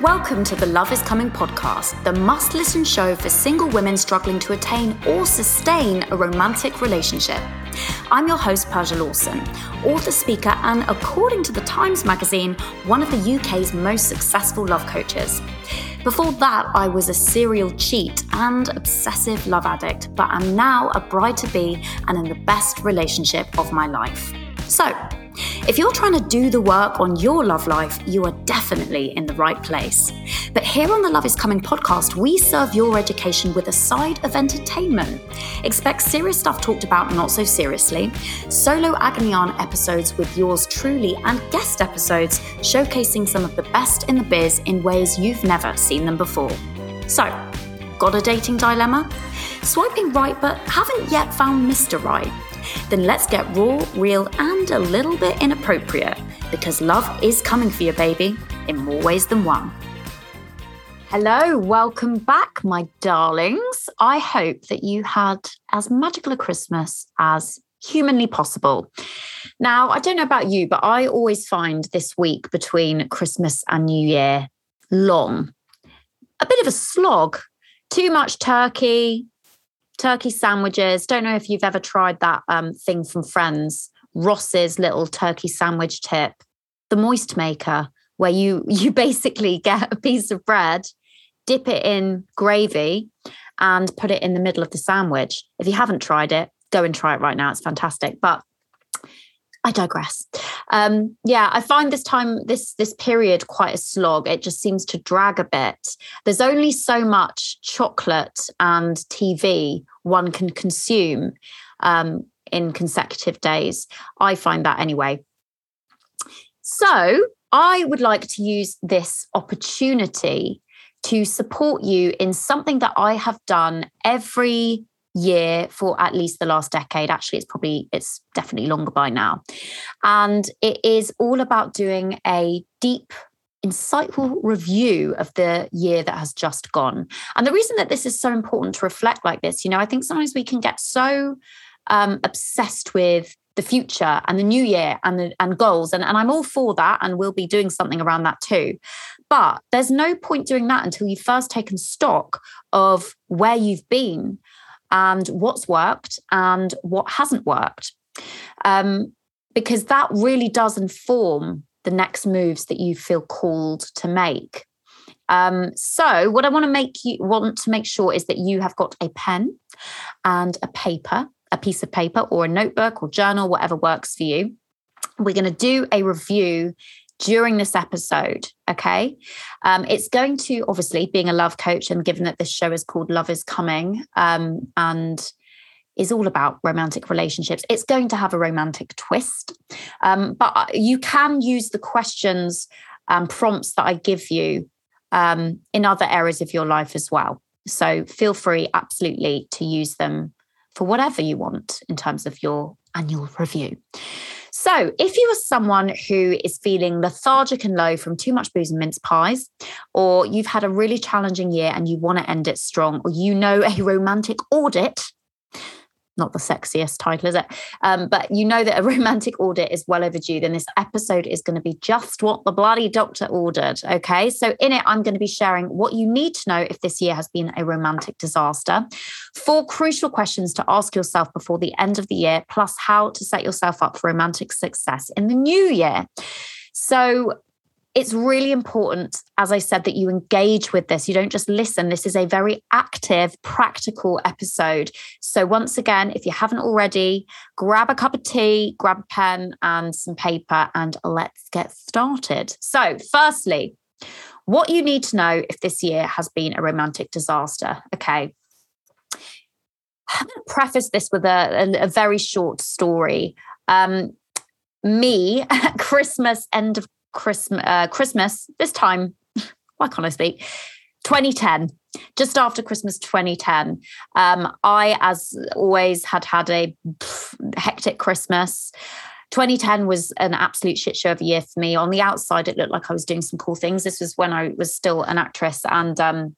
Welcome to the Love is Coming podcast, the must listen show for single women struggling to attain or sustain a romantic relationship. I'm your host, Persia Lawson, author, speaker, and according to the Times magazine, one of the UK's most successful love coaches. Before that, I was a serial cheat and obsessive love addict, but I'm now a bride to be and in the best relationship of my life. So, if you're trying to do the work on your love life, you are definitely in the right place. But here on the Love is Coming podcast, we serve your education with a side of entertainment. Expect serious stuff talked about not so seriously, solo agony aunt episodes with yours truly, and guest episodes showcasing some of the best in the biz in ways you've never seen them before. So, got a dating dilemma? Swiping right but haven't yet found Mr. Right? Then let's get raw, real, and a little bit inappropriate because love is coming for you, baby, in more ways than one. Hello, welcome back, my darlings. I hope that you had as magical a Christmas as humanly possible. Now, I don't know about you, but I always find this week between Christmas and New Year long, a bit of a slog. Too much turkey, turkey sandwiches. Don't know if you've ever tried that um, thing from Friends, Ross's little turkey sandwich tip, the moist maker, where you you basically get a piece of bread, dip it in gravy, and put it in the middle of the sandwich. If you haven't tried it, go and try it right now. It's fantastic. But I digress. Um, yeah, I find this time, this this period, quite a slog. It just seems to drag a bit. There's only so much chocolate and TV one can consume um, in consecutive days. I find that anyway. So I would like to use this opportunity to support you in something that I have done every year for at least the last decade actually it's probably it's definitely longer by now and it is all about doing a deep insightful review of the year that has just gone and the reason that this is so important to reflect like this you know i think sometimes we can get so um, obsessed with the future and the new year and the, and goals and, and i'm all for that and we'll be doing something around that too but there's no point doing that until you've first taken stock of where you've been and what's worked and what hasn't worked. Um, because that really does inform the next moves that you feel called to make. Um, so, what I want to make you want to make sure is that you have got a pen and a paper, a piece of paper, or a notebook or journal, whatever works for you. We're going to do a review during this episode. Okay. Um, it's going to, obviously, being a love coach, and given that this show is called Love is Coming um, and is all about romantic relationships, it's going to have a romantic twist. Um, but uh, you can use the questions and prompts that I give you um, in other areas of your life as well. So feel free, absolutely, to use them for whatever you want in terms of your annual review. So, if you are someone who is feeling lethargic and low from too much booze and mince pies, or you've had a really challenging year and you want to end it strong, or you know a romantic audit not the sexiest title, is it? Um, but you know that a romantic audit is well overdue, then this episode is going to be just what the bloody doctor ordered. Okay. So, in it, I'm going to be sharing what you need to know if this year has been a romantic disaster, four crucial questions to ask yourself before the end of the year, plus how to set yourself up for romantic success in the new year. So, it's really important, as I said, that you engage with this. You don't just listen. This is a very active, practical episode. So, once again, if you haven't already, grab a cup of tea, grab a pen and some paper, and let's get started. So, firstly, what you need to know if this year has been a romantic disaster. Okay. I'm going to preface this with a, a, a very short story. Um, me, Christmas, end of Christmas, uh, Christmas this time. Why can't I speak? 2010, just after Christmas 2010. Um, I, as always, had had a pff, hectic Christmas. 2010 was an absolute shit show of a year for me. On the outside, it looked like I was doing some cool things. This was when I was still an actress and um,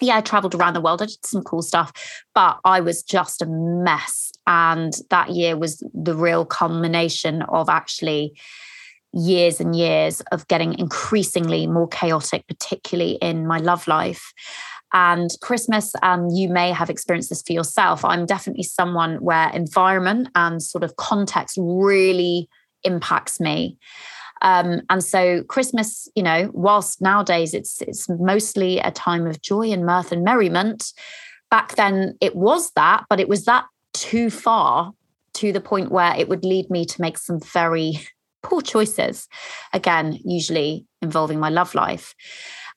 yeah, I traveled around the world. I did some cool stuff, but I was just a mess. And that year was the real culmination of actually years and years of getting increasingly more chaotic, particularly in my love life. And Christmas, um, you may have experienced this for yourself. I'm definitely someone where environment and sort of context really impacts me. Um, and so Christmas, you know, whilst nowadays it's it's mostly a time of joy and mirth and merriment, back then it was that, but it was that too far to the point where it would lead me to make some very poor choices. Again, usually involving my love life.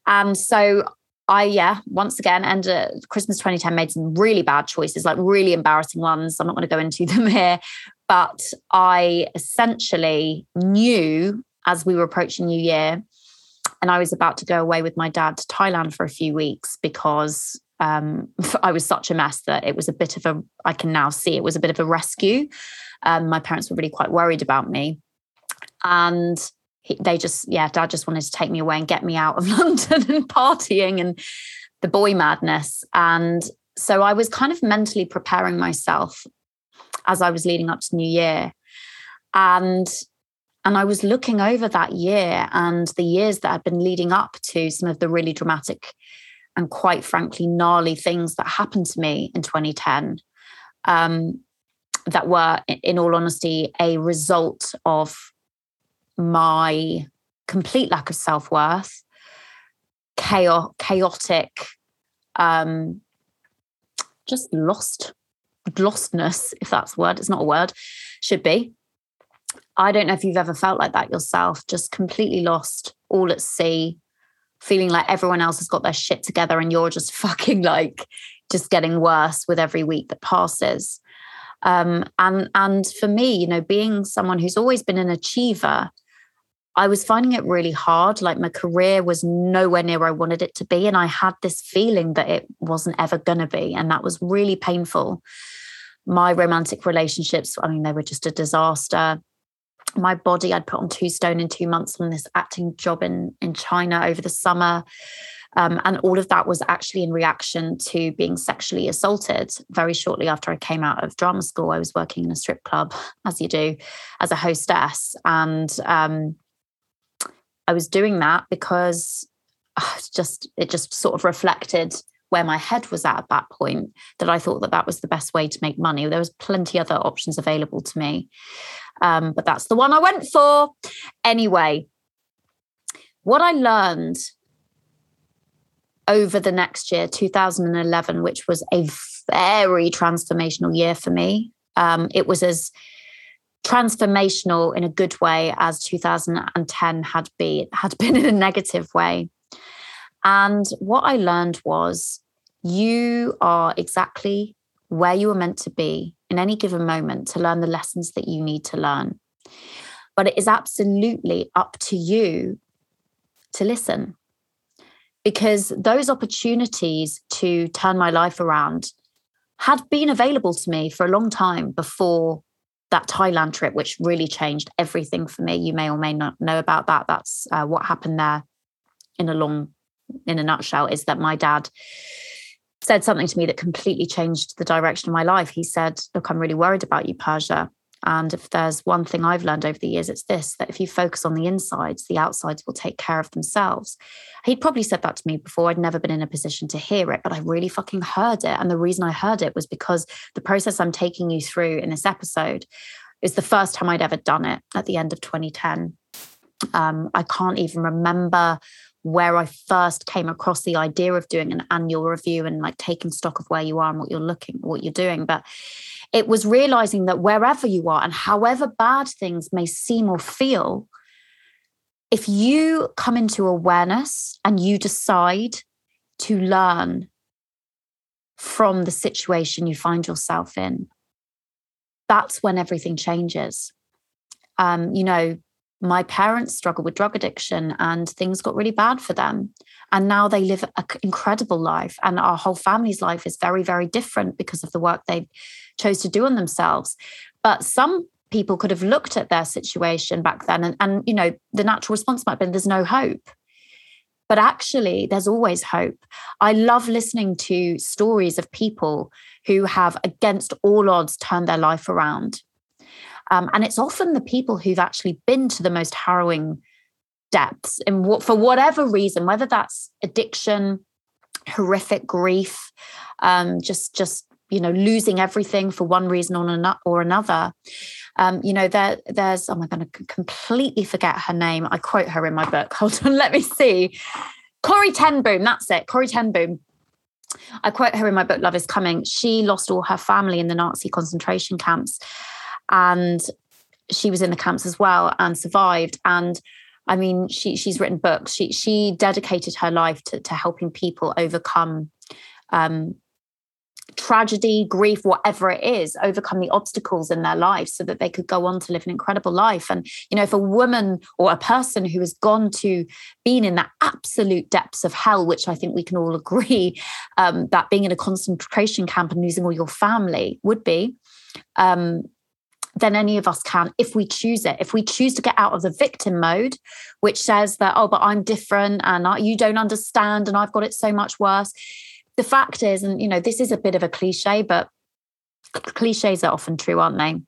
And so I, yeah, once again, and uh, Christmas 2010 made some really bad choices, like really embarrassing ones. I'm not going to go into them here, but I essentially knew as we were approaching New Year, and I was about to go away with my dad to Thailand for a few weeks because um, I was such a mess that it was a bit of a, I can now see it was a bit of a rescue. Um, my parents were really quite worried about me. And he, they just, yeah, dad just wanted to take me away and get me out of London and partying and the boy madness. And so I was kind of mentally preparing myself as I was leading up to New Year. And and I was looking over that year and the years that had been leading up to some of the really dramatic and quite frankly gnarly things that happened to me in 2010 um, that were, in all honesty, a result of my complete lack of self worth, chaos, chaotic, um, just lost, lostness, if that's a word. It's not a word, should be. I don't know if you've ever felt like that yourself, just completely lost, all at sea, feeling like everyone else has got their shit together and you're just fucking like just getting worse with every week that passes. Um, and and for me, you know, being someone who's always been an achiever, I was finding it really hard. Like my career was nowhere near where I wanted it to be, and I had this feeling that it wasn't ever going to be, and that was really painful. My romantic relationships, I mean, they were just a disaster my body i'd put on two stone in two months on this acting job in in china over the summer um, and all of that was actually in reaction to being sexually assaulted very shortly after i came out of drama school i was working in a strip club as you do as a hostess and um, i was doing that because uh, just it just sort of reflected where my head was at at that point that I thought that that was the best way to make money. There was plenty other options available to me, um, but that's the one I went for. Anyway, what I learned over the next year, 2011, which was a very transformational year for me. Um, it was as transformational in a good way as 2010 had been had been in a negative way. And what I learned was you are exactly where you were meant to be in any given moment to learn the lessons that you need to learn. But it is absolutely up to you to listen because those opportunities to turn my life around had been available to me for a long time before that Thailand trip, which really changed everything for me. You may or may not know about that. That's uh, what happened there in a long in a nutshell is that my dad said something to me that completely changed the direction of my life. He said, Look, I'm really worried about you, Persia. And if there's one thing I've learned over the years, it's this that if you focus on the insides, the outsides will take care of themselves. He'd probably said that to me before. I'd never been in a position to hear it, but I really fucking heard it. And the reason I heard it was because the process I'm taking you through in this episode is the first time I'd ever done it at the end of 2010. Um, I can't even remember where I first came across the idea of doing an annual review and like taking stock of where you are and what you're looking, what you're doing. But it was realizing that wherever you are and however bad things may seem or feel, if you come into awareness and you decide to learn from the situation you find yourself in, that's when everything changes. Um, you know, my parents struggled with drug addiction and things got really bad for them. And now they live an incredible life. And our whole family's life is very, very different because of the work they chose to do on themselves. But some people could have looked at their situation back then and, and you know, the natural response might have been there's no hope. But actually, there's always hope. I love listening to stories of people who have, against all odds, turned their life around Um, and it's often the people who've actually been to the most harrowing depths in what, for whatever reason, whether that's addiction, horrific grief, um, just just you know losing everything for one reason or another. Um, you know, there there's oh, I'm going to completely forget her name. I quote her in my book. Hold on, let me see. Corrie ten Boom, that's it. Corrie ten Boom. I quote her in my book, Love is Coming. She lost all her family in the Nazi concentration camps. And she was in the camps as well and survived. And I mean, she she's written books. She she dedicated her life to, to helping people overcome um, tragedy, grief, whatever it is, overcome the obstacles in their life so that they could go on to live an incredible life. And, you know, if a woman or a person who has gone to been in the absolute depths of hell, which I think we can all agree um, that being in a concentration camp and losing all your family would be, um, than any of us can if we choose it. If we choose to get out of the victim mode, which says that, oh, but I'm different and I, you don't understand and I've got it so much worse. The fact is, and you know, this is a bit of a cliche, but cliches are often true, aren't they?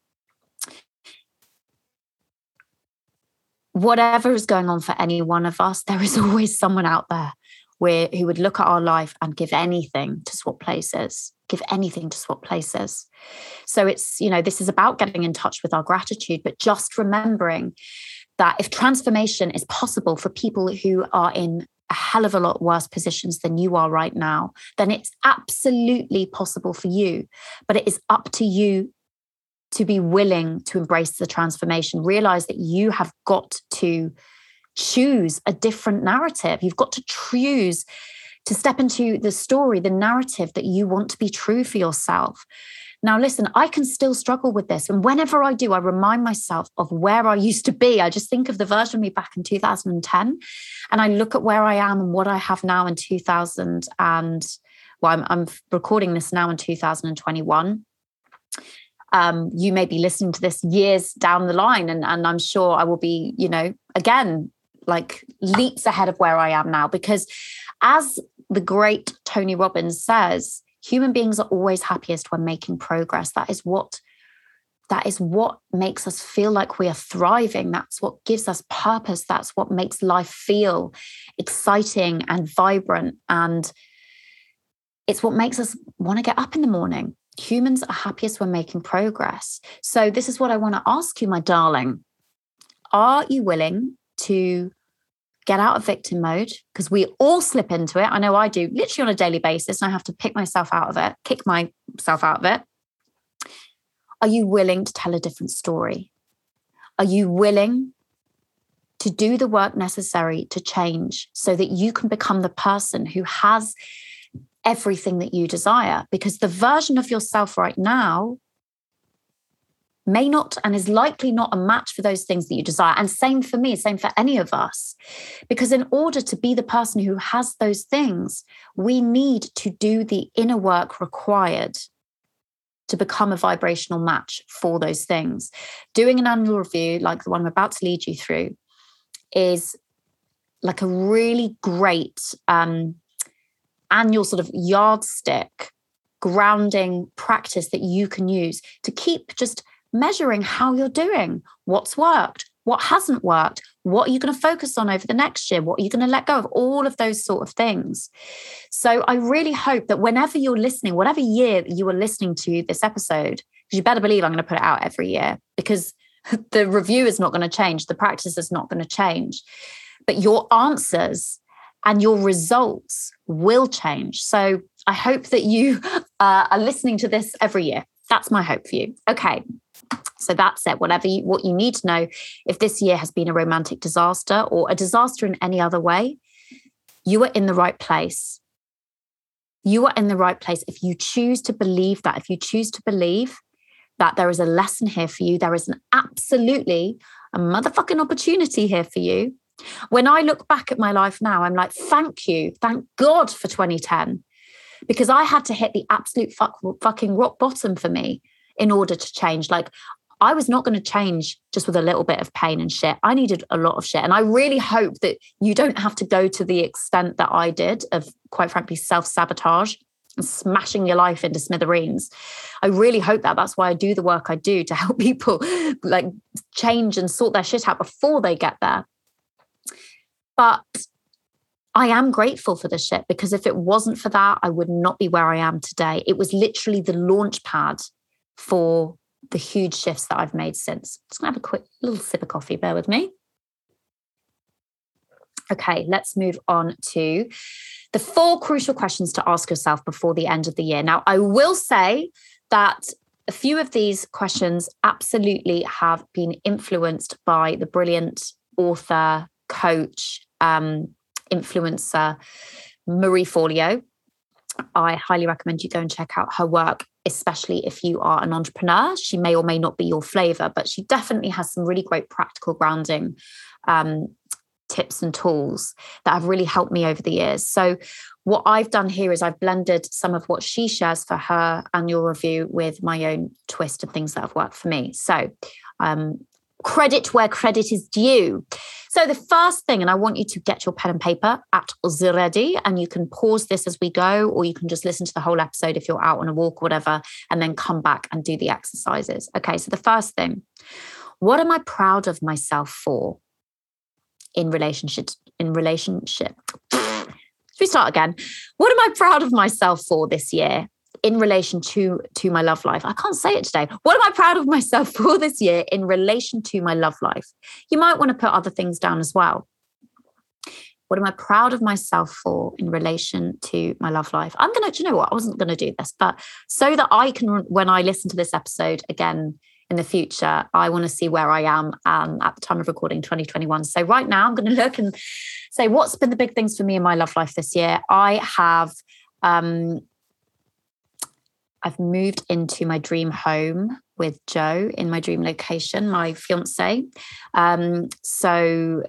Whatever is going on for any one of us, there is always someone out there where who would look at our life and give anything to swap places give anything to swap places. So it's, you know, this is about getting in touch with our gratitude, but just remembering that if transformation is possible for people who are in a hell of a lot worse positions than you are right now, then it's absolutely possible for you. But it is up to you to be willing to embrace the transformation, realize that you have got to choose a different narrative. You've got to choose to step into the story, the narrative that you want to be true for yourself. Now, listen, I can still struggle with this. And whenever I do, I remind myself of where I used to be. I just think of the version of me back in 2010 and I look at where I am and what I have now in 2000. And well, I'm, I'm recording this now in 2021. Um, you may be listening to this years down the line, and, and I'm sure I will be, you know, again, like leaps ahead of where I am now because as the great Tony Robbins says, human beings are always happiest when making progress. That is what that is what makes us feel like we are thriving. That's what gives us purpose. That's what makes life feel exciting and vibrant. And it's what makes us want to get up in the morning. Humans are happiest when making progress. So, this is what I want to ask you, my darling. Are you willing to get out of victim mode because we all slip into it. I know I do literally on a daily basis, and I have to pick myself out of it, kick myself out of it. Are you willing to tell a different story? Are you willing to do the work necessary to change so that you can become the person who has everything that you desire? Because the version of yourself right now may not and is likely not a match for those things that you desire. And same for me, same for any of us. Because in order to be the person who has those things, we need to do the inner work required to become a vibrational match for those things. Doing an annual review, like the one I'm about to lead you through, is like a really great um, annual sort of yardstick grounding practice that you can use to keep just measuring how you're doing, what's worked, what hasn't worked, what are you going to focus on over the next year, what are you going to let go of, all of those sort of things. So I really hope that whenever you're listening, whatever year you are listening to this episode, because you better believe I'm going to put it out every year because the review is not going to change, the practice is not going to change, but your answers and your results will change. So I hope that you uh, are listening to this every year. That's my hope for you. Okay. So that's it. Whatever you, what you need to know, if this year has been a romantic disaster or a disaster in any other way, you are in the right place. You are in the right place if you choose to believe that. If you choose to believe that there is a lesson here for you, there is an absolutely a motherfucking opportunity here for you. When I look back at my life now, I'm like, thank you, thank God for 2010, because I had to hit the absolute fuck, fucking rock bottom for me in order to change. Like I was not going to change just with a little bit of pain and shit. I needed a lot of shit. And I really hope that you don't have to go to the extent that I did of, quite frankly, self sabotage and smashing your life into smithereens. I really hope that that's why I do the work I do to help people like change and sort their shit out before they get there. But I am grateful for the shit because if it wasn't for that, I would not be where I am today. It was literally the launch pad for the huge shifts that I've made since. Just gonna have a quick little sip of coffee, bear with me. Okay, let's move on to the four crucial questions to ask yourself before the end of the year. Now, I will say that a few of these questions absolutely have been influenced by the brilliant author, coach, um, influencer, Marie Forleo. I highly recommend you go and check out her work, especially if you are an entrepreneur. She may or may not be your flavor, but she definitely has some really great practical grounding um, tips and tools that have really helped me over the years. So, what I've done here is I've blended some of what she shares for her annual review with my own twist and things that have worked for me. So, um, credit where credit is due. So, the first thing, and I want you to get your pen and paper at ready, and you can pause this as we go, or you can just listen to the whole episode if you're out on a walk or whatever, and then come back and do the exercises. Okay, so the first thing, what am I proud of myself for? in relationship in relationship should we start again what am i proud of myself for this year in relation to to my love life i can't say it today what am i proud of myself for this year in relation to my love life you might want to put other things down as well what am i proud of myself for in relation to my love life i'm gonna you know what i wasn't gonna do this but so that i can when i listen to this episode again in the future, I want to see where I am um, at the time of recording 2021. So, right now, I'm going to look and say what's been the big things for me in my love life this year. I have. Um, I've moved into my dream home with Joe in my dream location, my fiance. Um, so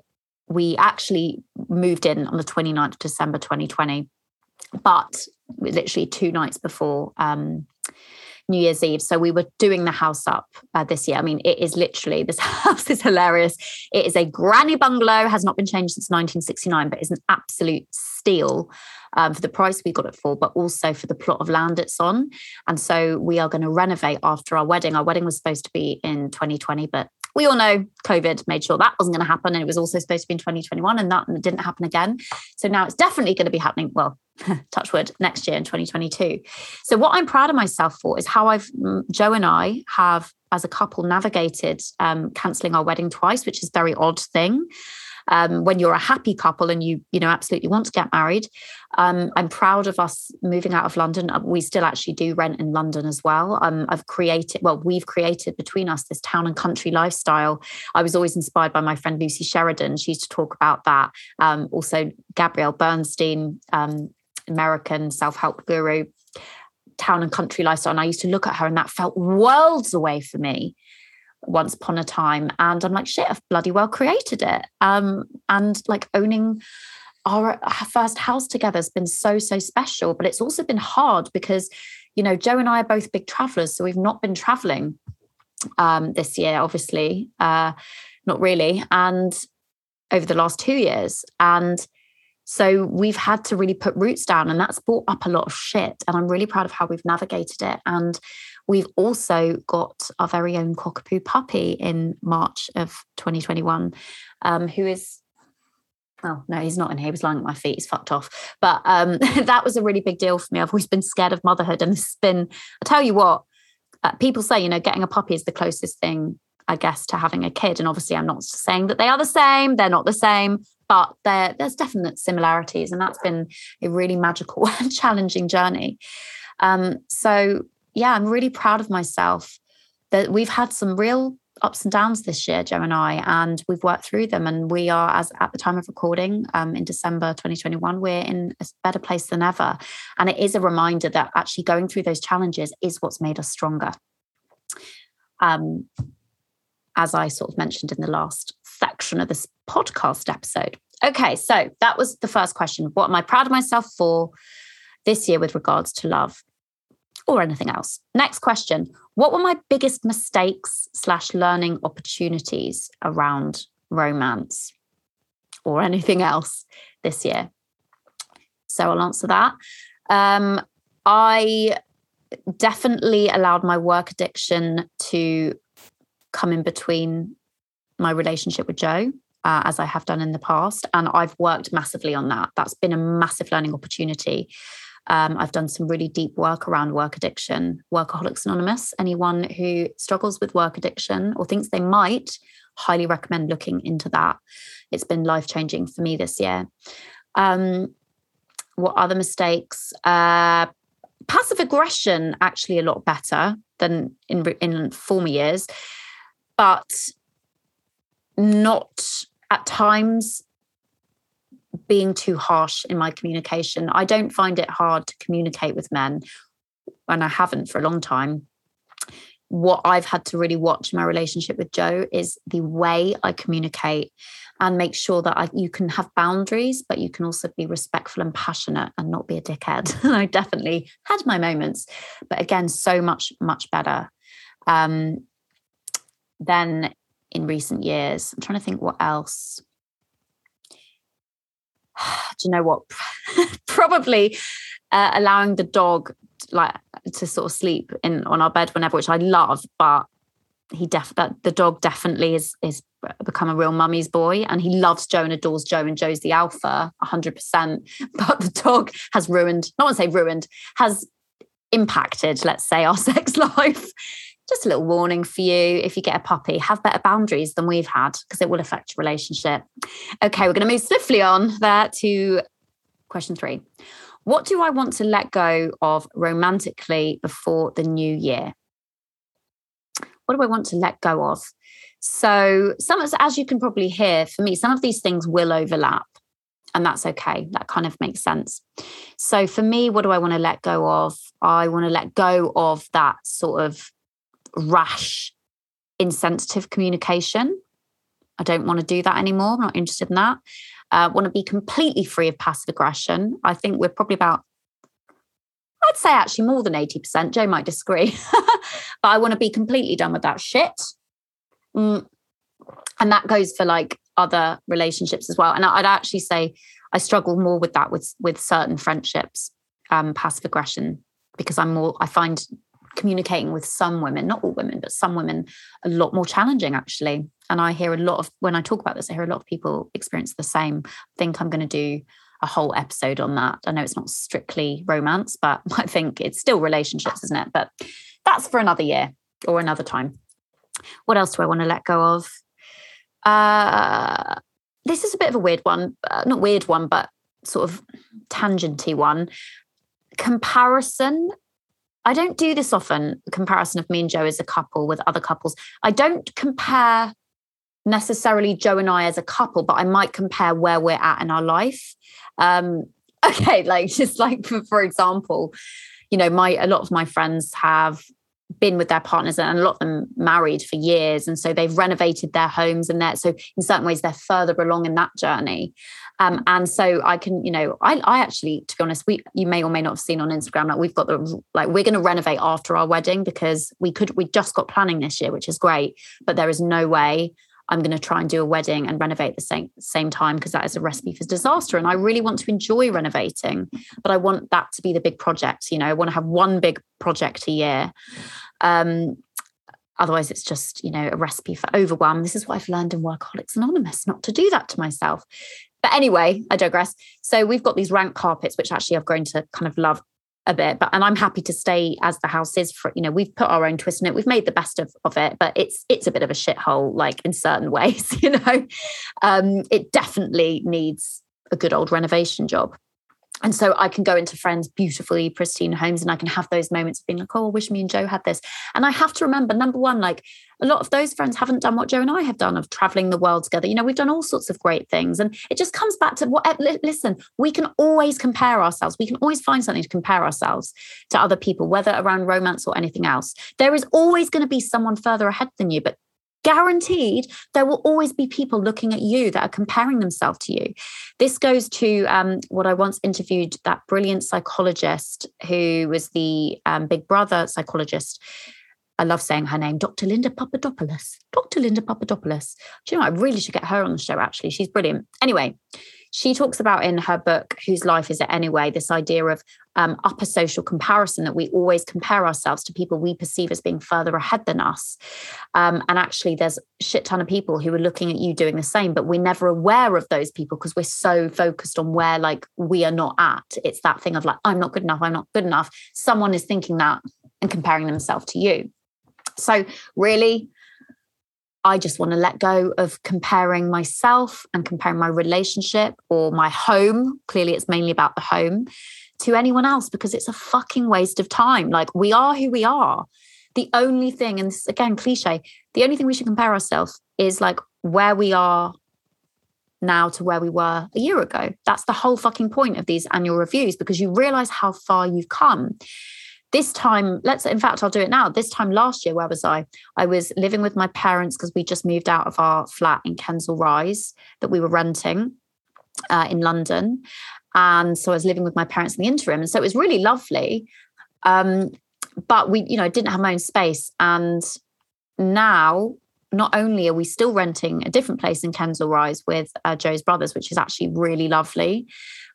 we actually moved in on the 29th of December 2020, but literally two nights before um, New Year's Eve. So we were doing the house up uh, this year. I mean, it is literally, this house is hilarious. It is a granny bungalow, has not been changed since 1969, but is an absolute steal um, for the price we got it for, but also for the plot of land it's on. And so we are going to renovate after our wedding. Our wedding was supposed to be in 2020, but we all know COVID made sure that wasn't going to happen. And it was also supposed to be in 2021, and that didn't happen again. So now it's definitely going to be happening. Well, touch wood, next year in 2022. So, what I'm proud of myself for is how I've, mm, Joe and I have, as a couple, navigated um, cancelling our wedding twice, which is a very odd thing um, when you're a happy couple and you you know absolutely want to get married. Um, I'm proud of us moving out of London. Uh, we still actually do rent in London as well. Um, I've created well, we've created between us this town and country lifestyle. I was always inspired by my friend Lucy Sheridan. She used to talk about that. Um, also, Gabrielle Bernstein, um, American self help guru town and country lifestyle. And I used to look at her and that felt worlds away for me once upon a time. And I'm like, shit, I've bloody well created it. Um, and like owning our, our first house together has been so, so special. But it's also been hard because, you know, Joe and I are both big travelers. So we've not been traveling um, this year, obviously, uh, not really. And over the last two years. And so we've had to really put roots down, and that's brought up a lot of shit. And I'm really proud of how we've navigated it. And We've also got our very own cockapoo puppy in March of 2021, um, who is well, no, he's not in here. He was lying at my feet. He's fucked off. But um, that was a really big deal for me. I've always been scared of motherhood. And it's been, I tell you what, uh, people say, you know, getting a puppy is the closest thing, I guess, to having a kid. And obviously, I'm not saying that they are the same. They're not the same, but there's definite similarities. And that's been a really magical and challenging journey. Um, so yeah, I'm really proud of myself that we've had some real ups and downs this year, Joe and I, and we've worked through them. And we are, as at the time of recording um, in December 2021, we're in a better place than ever. And it is a reminder that actually going through those challenges is what's made us stronger. Um, as I sort of mentioned in the last section of this podcast episode. Okay, so that was the first question. What am I proud of myself for this year with regards to love? Or anything else. Next question What were my biggest mistakes slash learning opportunities around romance or anything else this year? So I'll answer that. Um, I definitely allowed my work addiction to come in between my relationship with Joe. Uh, as I have done in the past. And I've worked massively on that. That's been a massive learning opportunity. Um, I've done some really deep work around work addiction, Workaholics Anonymous. Anyone who struggles with work addiction or thinks they might, highly recommend looking into that. It's been life changing for me this year. Um, what other mistakes? Uh, passive aggression actually a lot better than in in former years, but not at times being too harsh in my communication. I don't find it hard to communicate with men, and I haven't for a long time. What I've had to really watch in my relationship with Joe is the way I communicate and make sure that I, you can have boundaries, but you can also be respectful and passionate and not be a dickhead. I definitely had my moments, but again, so much, much better. Um, than in recent years. I'm trying to think what else. Do you know what? Probably uh, allowing the dog like to sort of sleep in on our bed whenever, which I love, but he def that the dog definitely is is become a real mummy's boy and he loves Joe and adores Joe and Joe's the alpha 100% but the dog has ruined not want to say ruined has impacted let's say our sex life just a little warning for you if you get a puppy have better boundaries than we've had because it will affect your relationship okay we're going to move swiftly on there to question 3 what do I want to let go of romantically before the new year what do I want to let go of? So, some as you can probably hear, for me, some of these things will overlap, and that's okay. That kind of makes sense. So, for me, what do I want to let go of? I want to let go of that sort of rash, insensitive communication. I don't want to do that anymore. I'm not interested in that. Uh, want to be completely free of passive aggression. I think we're probably about I'd say actually more than 80%. Joe might disagree, but I want to be completely done with that shit. Mm. And that goes for like other relationships as well. And I'd actually say I struggle more with that with with certain friendships, um, passive aggression, because I'm more, I find communicating with some women, not all women, but some women, a lot more challenging actually. And I hear a lot of, when I talk about this, I hear a lot of people experience the same. I think I'm going to do a whole episode on that. I know it's not strictly romance, but I think it's still relationships, isn't it? But that's for another year or another time. What else do I want to let go of? Uh, this is a bit of a weird one, uh, not weird one, but sort of tangenty one. Comparison. I don't do this often, comparison of me and Joe as a couple with other couples. I don't compare necessarily Joe and I as a couple, but I might compare where we're at in our life. Um, okay, like just like for, for example, you know, my a lot of my friends have been with their partners and a lot of them married for years and so they've renovated their homes and that so in certain ways they're further along in that journey um, and so i can you know I, I actually to be honest we you may or may not have seen on instagram like we've got the like we're going to renovate after our wedding because we could we just got planning this year which is great but there is no way I'm going to try and do a wedding and renovate the same same time because that is a recipe for disaster. And I really want to enjoy renovating, but I want that to be the big project. You know, I want to have one big project a year. Um, otherwise, it's just you know a recipe for overwhelm. This is what I've learned in Workaholics Anonymous, not to do that to myself. But anyway, I digress. So we've got these rank carpets, which actually I've grown to kind of love a bit but and i'm happy to stay as the house is for you know we've put our own twist in it. We've made the best of, of it but it's it's a bit of a shithole like in certain ways you know? Um it definitely needs a good old renovation job and so I can go into friends' beautifully pristine homes and I can have those moments of being like, oh, I wish me and Joe had this. And I have to remember, number one, like a lot of those friends haven't done what Joe and I have done of traveling the world together. You know, we've done all sorts of great things. And it just comes back to what, listen, we can always compare ourselves. We can always find something to compare ourselves to other people, whether around romance or anything else. There is always going to be someone further ahead than you, but guaranteed there will always be people looking at you that are comparing themselves to you. This goes to um, what i once interviewed that brilliant psychologist who was the um, big brother psychologist. I love saying her name dr linda papadopoulos. Dr linda papadopoulos. Do you know i really should get her on the show actually. She's brilliant. Anyway she talks about in her book, Whose Life Is It Anyway? this idea of um, upper social comparison that we always compare ourselves to people we perceive as being further ahead than us. Um, and actually, there's a shit ton of people who are looking at you doing the same, but we're never aware of those people because we're so focused on where like we are not at. It's that thing of like, I'm not good enough, I'm not good enough. Someone is thinking that and comparing themselves to you. So, really, I just want to let go of comparing myself and comparing my relationship or my home. Clearly, it's mainly about the home to anyone else because it's a fucking waste of time. Like, we are who we are. The only thing, and this is again cliche, the only thing we should compare ourselves is like where we are now to where we were a year ago. That's the whole fucking point of these annual reviews because you realize how far you've come this time let's in fact i'll do it now. This time last year where was i? I was living with my parents because we just moved out of our flat in kensal rise that we were renting uh, in london. And so i was living with my parents in the interim. And so it was really lovely. Um, but we you know didn't have my own space. And now not only are we still renting a different place in kensal rise with uh, joe's brothers which is actually really lovely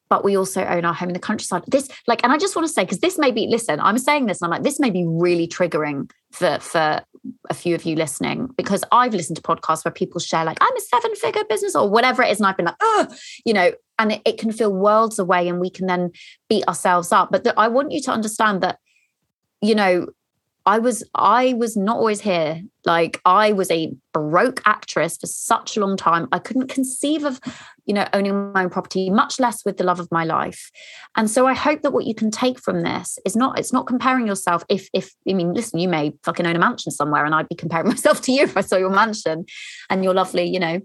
but we also own our home in the countryside. This, like, and I just want to say, because this may be, listen, I'm saying this, and I'm like, this may be really triggering for for a few of you listening, because I've listened to podcasts where people share, like, I'm a seven figure business or whatever it is, and I've been like, oh, you know, and it, it, can feel worlds away, and we can then beat ourselves up. But the, I want you to understand that, you know, I was I was not always here. Like I was a broke actress for such a long time. I couldn't conceive of, you know, owning my own property, much less with the love of my life. And so I hope that what you can take from this is not it's not comparing yourself. If if I mean, listen, you may fucking own a mansion somewhere, and I'd be comparing myself to you if I saw your mansion and your lovely, you know,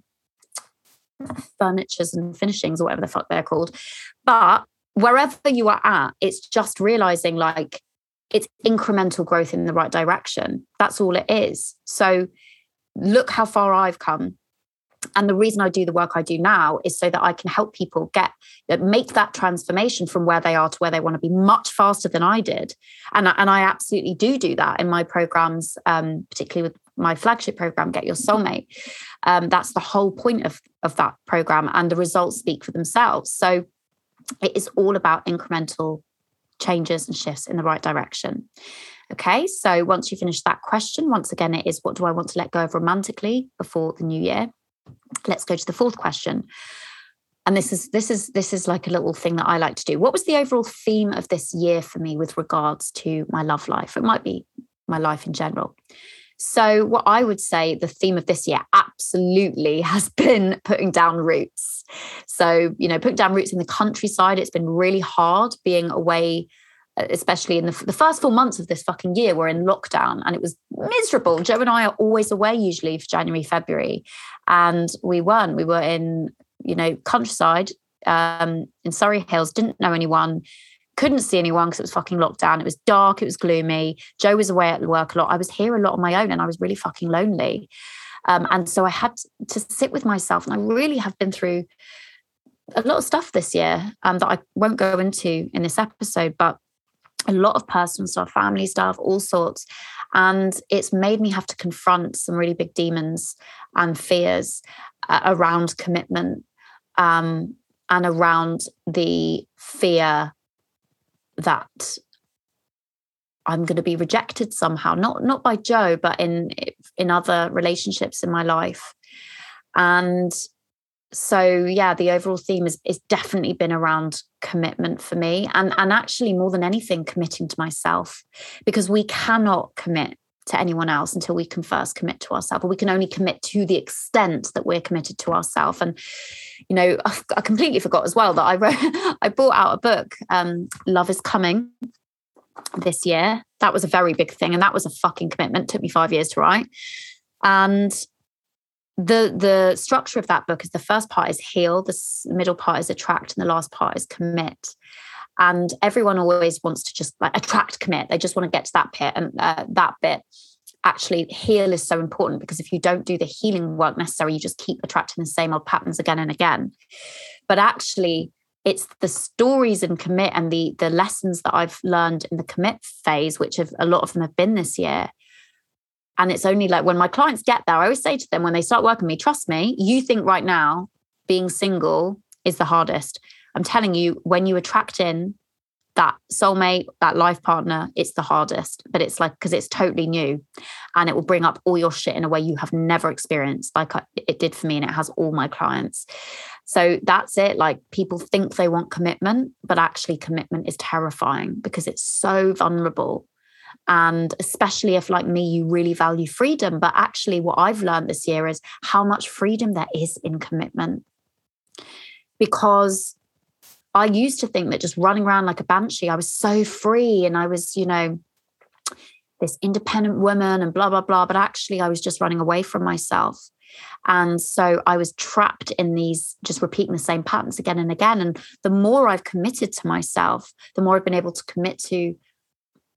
furnitures and finishings or whatever the fuck they're called. But wherever you are at, it's just realizing like it's incremental growth in the right direction. That's all it is. So look how far I've come. And the reason I do the work I do now is so that I can help people get make that transformation from where they are to where they want to be much faster than I did. And, and I absolutely do do that in my programs, um, particularly with my flagship program, Get Your Soulmate. Um, that's the whole point of, of that program, and the results speak for themselves. So it is all about incremental changes and shifts in the right direction. Okay, so once you finish that question, once again, it is what do I want to let go of romantically before the new year? Let's go to the fourth question. And this is this is this is like a little thing that I like to do. What was the overall theme of this year for me with regards to my love life? It might be my life in general. So, what I would say the theme of this year absolutely has been putting down roots. So, you know, putting down roots in the countryside, it's been really hard being away, uh, especially in the, the first four months of this fucking year. We're in lockdown and it was miserable. Joe and I are always away usually for January, February. And we weren't. We were in, you know, countryside um, in Surrey Hills, didn't know anyone couldn't see anyone because it was fucking locked down. It was dark, it was gloomy. Joe was away at work a lot. I was here a lot on my own and I was really fucking lonely. Um, and so I had to sit with myself. And I really have been through a lot of stuff this year um, that I won't go into in this episode, but a lot of personal stuff, family stuff, all sorts. And it's made me have to confront some really big demons and fears uh, around commitment um, and around the fear that I'm going to be rejected somehow, not not by Joe, but in in other relationships in my life. And so yeah, the overall theme is is definitely been around commitment for me and and actually more than anything committing to myself because we cannot commit to anyone else until we can first commit to ourselves. We can only commit to the extent that we're committed to ourselves. And, you know, I completely forgot as well that I wrote, I bought out a book, um, Love is Coming this year. That was a very big thing. And that was a fucking commitment. It took me five years to write. And the the structure of that book is the first part is heal, the middle part is attract, and the last part is commit and everyone always wants to just like attract commit. They just want to get to that pit and uh, that bit. Actually heal is so important because if you don't do the healing work necessary you just keep attracting the same old patterns again and again. But actually it's the stories in commit and the the lessons that i've learned in the commit phase which have a lot of them have been this year. And it's only like when my clients get there i always say to them when they start working with me trust me you think right now being single is the hardest. I'm telling you, when you attract in that soulmate, that life partner, it's the hardest. But it's like, because it's totally new and it will bring up all your shit in a way you have never experienced, like it did for me. And it has all my clients. So that's it. Like people think they want commitment, but actually, commitment is terrifying because it's so vulnerable. And especially if, like me, you really value freedom. But actually, what I've learned this year is how much freedom there is in commitment. Because I used to think that just running around like a banshee, I was so free and I was, you know, this independent woman and blah, blah, blah. But actually, I was just running away from myself. And so I was trapped in these, just repeating the same patterns again and again. And the more I've committed to myself, the more I've been able to commit to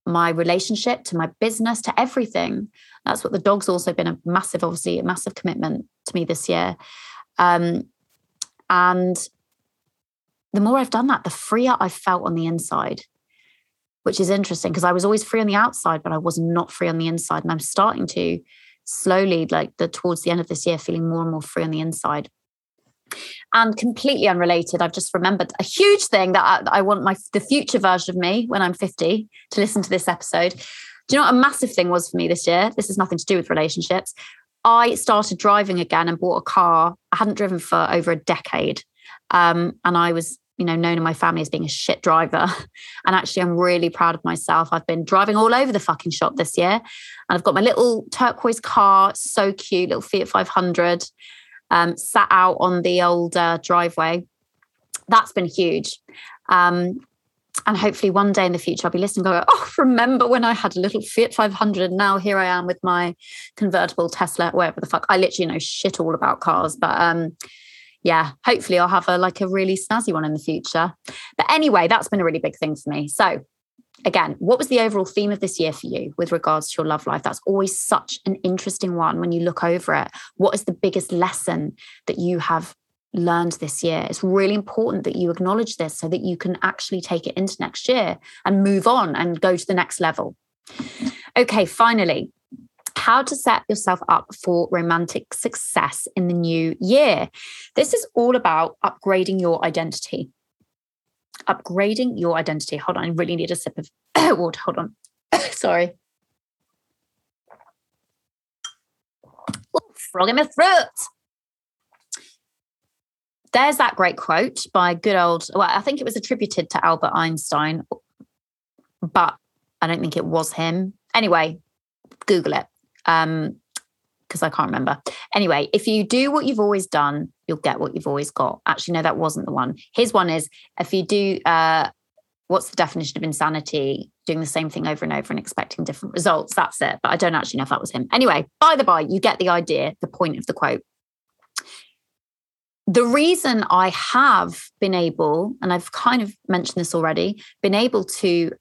my relationship, to my business, to everything. That's what the dog's also been a massive, obviously, a massive commitment to me this year. Um, and the more I've done that, the freer I felt on the inside, which is interesting because I was always free on the outside, but I was not free on the inside. And I'm starting to slowly, like the towards the end of this year, feeling more and more free on the inside. And completely unrelated, I've just remembered a huge thing that I, I want my the future version of me when I'm 50 to listen to this episode. Do you know what a massive thing was for me this year? This has nothing to do with relationships. I started driving again and bought a car. I hadn't driven for over a decade. Um, and I was you know known in my family as being a shit driver. And actually i'm really proud of myself. I've been driving all over the fucking shop this year. And i've got my little turquoise car so cute little fiat 500 um, sat out on the old uh, driveway. That's been huge. Um, and hopefully one day in the future I'll be listening go, oh, remember when I had a little Fiat 500 and now here I am with my convertible Tesla, whatever the fuck. I literally know shit all about cars, but um, yeah, hopefully I'll have a like a really snazzy one in the future. But anyway, that's been a really big thing for me. So again, what was the overall theme of this year for you with regards to your love life? That's always such an interesting one when you look over it. What is the biggest lesson that you have learned this year? It's really important that you acknowledge this so that you can actually take it into next year and move on and go to the next level. Okay, finally, how to set yourself up for romantic success in the new year. This is all about upgrading your identity. Upgrading your identity. Hold on, I really need a sip of water. Hold on. Sorry. Ooh, frog in my throat. There's that great quote by good old, well, I think it was attributed to Albert Einstein, but I don't think it was him. Anyway, Google it um because I can't remember. Anyway, if you do what you've always done, you'll get what you've always got. Actually, no, that wasn't the one. His one is if you do uh what's the definition of insanity? Doing the same thing over and over and expecting different results. That's it. But I don't actually know if that was him. Anyway, by the by, you get the idea, the point of the quote. The reason I have been able, and I've kind of mentioned this already, been able to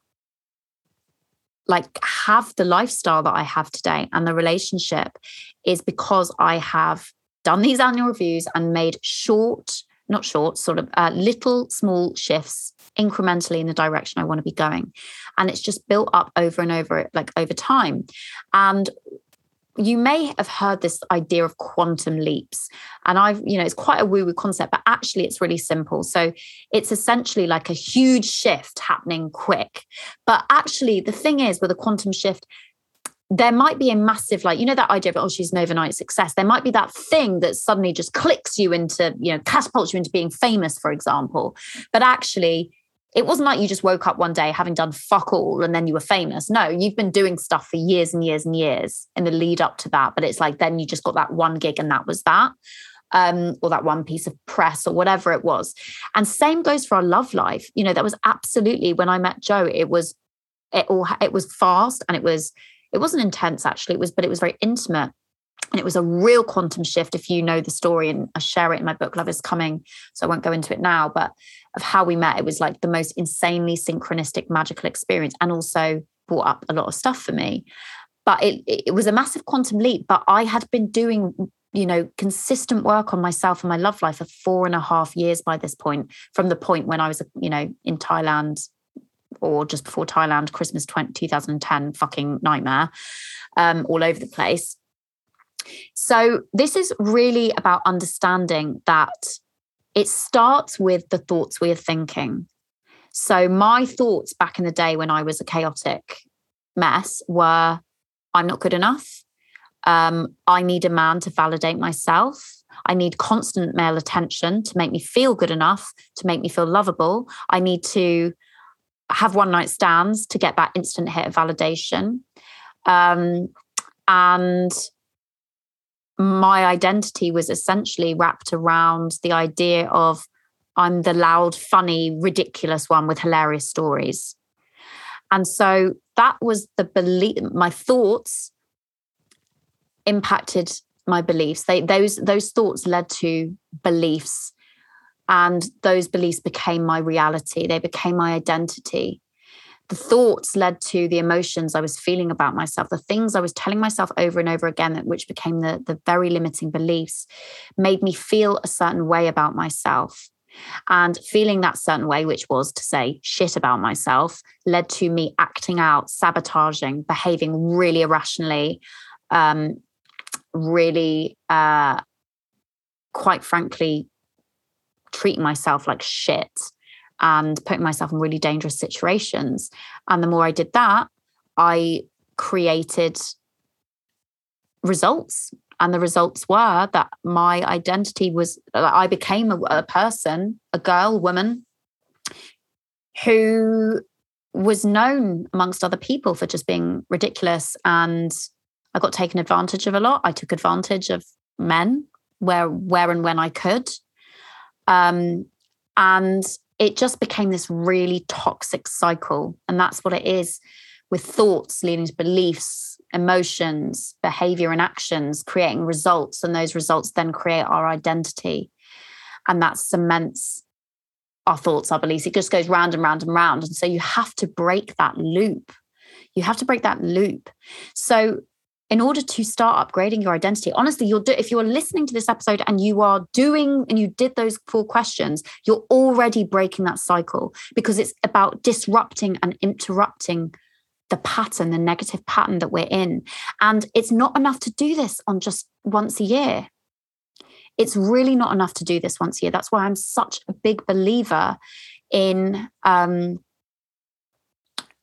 like have the lifestyle that I have today and the relationship is because I have done these annual reviews and made short, not short, sort of uh, little small shifts incrementally in the direction I want to be going. And it's just built up over and over, like over time. And you may have heard this idea of quantum leaps and i've you know it's quite a woo woo concept but actually it's really simple. So it's essentially like a huge shift happening quick. But actually the thing is with a quantum shift there might be a massive like you know that idea of oh she's an overnight success. There might be that thing that suddenly just clicks you into you know catapults you into being famous for example. But actually it wasn't like you just woke up one day having done fuck all and then you were famous. No, you've been doing stuff for years and years and years in the lead up to that. But it's like then you just got that one gig and that was that. Um, or that one piece of press or whatever it was. And same goes for our love life. You know, that was absolutely when I met Joe, it was it all it was fast and it was it wasn't intense actually, it was, but it was very intimate. And it was a real quantum shift if you know the story. And I share it in my book, Love is Coming. So I won't go into it now, but of how we met, it was like the most insanely synchronistic, magical experience, and also brought up a lot of stuff for me. But it, it was a massive quantum leap. But I had been doing you know, consistent work on myself and my love life for four and a half years by this point, from the point when I was, you know, in Thailand or just before Thailand, Christmas 20, 2010, fucking nightmare, um, all over the place. So, this is really about understanding that it starts with the thoughts we are thinking. So, my thoughts back in the day when I was a chaotic mess were I'm not good enough. Um, I need a man to validate myself. I need constant male attention to make me feel good enough, to make me feel lovable. I need to have one night stands to get that instant hit of validation. Um, and my identity was essentially wrapped around the idea of I'm the loud, funny, ridiculous one with hilarious stories. And so that was the belief, my thoughts impacted my beliefs. They those those thoughts led to beliefs. And those beliefs became my reality. They became my identity the thoughts led to the emotions I was feeling about myself, the things I was telling myself over and over again, which became the, the very limiting beliefs, made me feel a certain way about myself. And feeling that certain way, which was to say shit about myself, led to me acting out, sabotaging, behaving really irrationally, um, really, uh, quite frankly, treating myself like shit and putting myself in really dangerous situations. And the more I did that, I created results. And the results were that my identity was, I became a, a person, a girl, woman who was known amongst other people for just being ridiculous. And I got taken advantage of a lot. I took advantage of men where, where and when I could. Um, and it just became this really toxic cycle. And that's what it is with thoughts leading to beliefs, emotions, behavior, and actions, creating results. And those results then create our identity. And that cements our thoughts, our beliefs. It just goes round and round and round. And so you have to break that loop. You have to break that loop. So in order to start upgrading your identity. Honestly you'll do if you're listening to this episode and you are doing and you did those four questions you're already breaking that cycle because it's about disrupting and interrupting the pattern the negative pattern that we're in. And it's not enough to do this on just once a year. It's really not enough to do this once a year. That's why i'm such a big believer in um,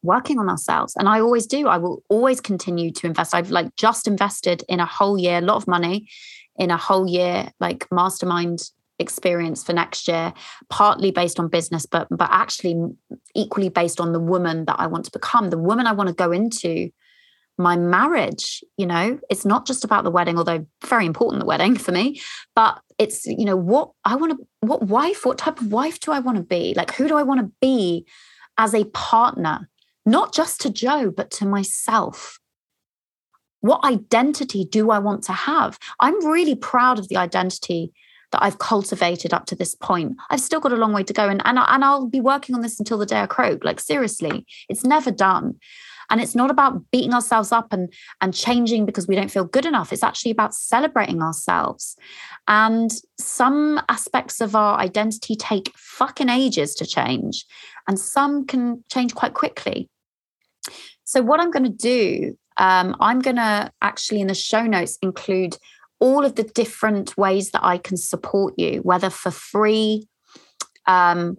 working on ourselves. And I always do. I will always continue to invest. I've like just invested in a whole year, a lot of money in a whole year, like mastermind experience for next year, partly based on business, but but actually equally based on the woman that I want to become, the woman I want to go into my marriage you know it's not just about the wedding although very important the wedding for me but it's you know what i want to what wife what type of wife do i want to be like who do i want to be as a partner not just to Joe, but to myself. What identity do I want to have? I'm really proud of the identity that I've cultivated up to this point. I've still got a long way to go, and and, and I'll be working on this until the day I croak. Like seriously, it's never done. And it's not about beating ourselves up and and changing because we don't feel good enough. It's actually about celebrating ourselves. And some aspects of our identity take fucking ages to change, and some can change quite quickly. So, what I'm going to do, um, I'm going to actually in the show notes include all of the different ways that I can support you, whether for free, um,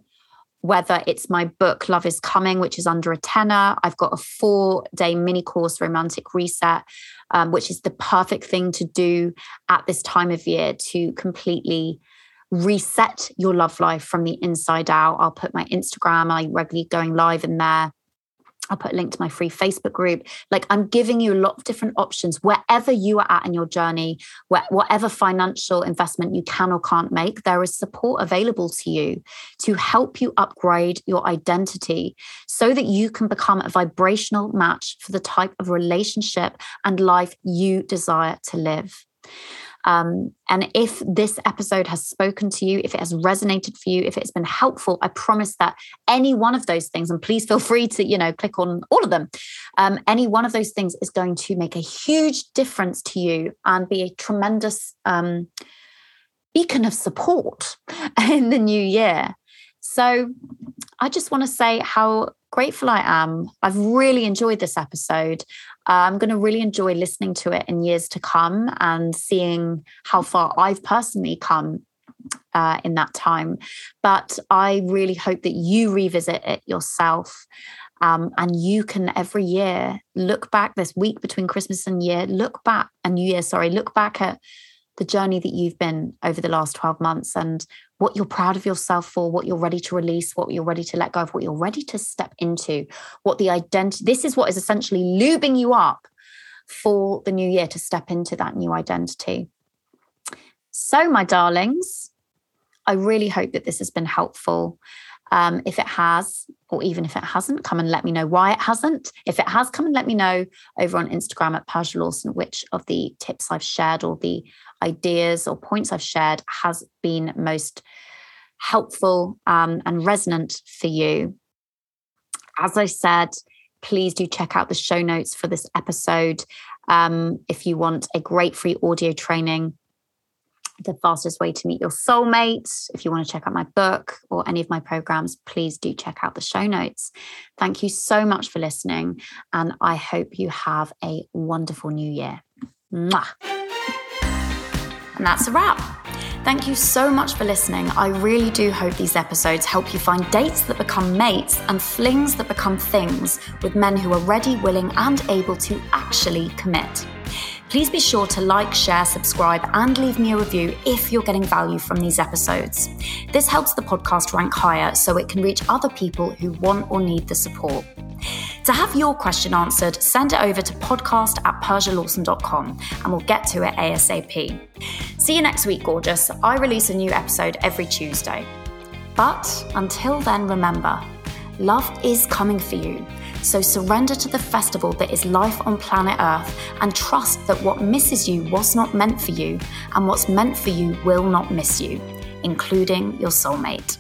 whether it's my book, Love is Coming, which is under a tenner. I've got a four day mini course, Romantic Reset, um, which is the perfect thing to do at this time of year to completely reset your love life from the inside out. I'll put my Instagram, I regularly going live in there. I'll put a link to my free Facebook group. Like I'm giving you a lot of different options wherever you are at in your journey, where, whatever financial investment you can or can't make, there is support available to you to help you upgrade your identity so that you can become a vibrational match for the type of relationship and life you desire to live. Um, and if this episode has spoken to you, if it has resonated for you, if it's been helpful, I promise that any one of those things, and please feel free to, you know, click on all of them. Um, any one of those things is going to make a huge difference to you and be a tremendous um, beacon of support in the new year. So I just want to say how grateful I am. I've really enjoyed this episode. I'm going to really enjoy listening to it in years to come and seeing how far I've personally come uh, in that time. But I really hope that you revisit it yourself. Um, and you can every year look back this week between Christmas and year, look back and New Year, sorry, look back at the journey that you've been over the last 12 months and what you're proud of yourself for, what you're ready to release, what you're ready to let go of, what you're ready to step into, what the identity, this is what is essentially lubing you up for the new year to step into that new identity. So, my darlings, I really hope that this has been helpful. Um, if it has, or even if it hasn't, come and let me know why it hasn't. If it has, come and let me know over on Instagram at Persia Lawson which of the tips I've shared or the ideas or points I've shared has been most helpful um, and resonant for you. As I said, please do check out the show notes for this episode. Um, if you want a great free audio training the fastest way to meet your soulmate. If you want to check out my book or any of my programs, please do check out the show notes. Thank you so much for listening, and I hope you have a wonderful new year. Mwah. And that's a wrap. Thank you so much for listening. I really do hope these episodes help you find dates that become mates and flings that become things with men who are ready, willing, and able to actually commit. Please be sure to like, share, subscribe, and leave me a review if you're getting value from these episodes. This helps the podcast rank higher so it can reach other people who want or need the support. To have your question answered, send it over to podcast at persialawson.com and we'll get to it ASAP. See you next week, gorgeous. I release a new episode every Tuesday. But until then, remember, love is coming for you. So surrender to the festival that is life on planet Earth and trust that what misses you was not meant for you, and what's meant for you will not miss you, including your soulmate.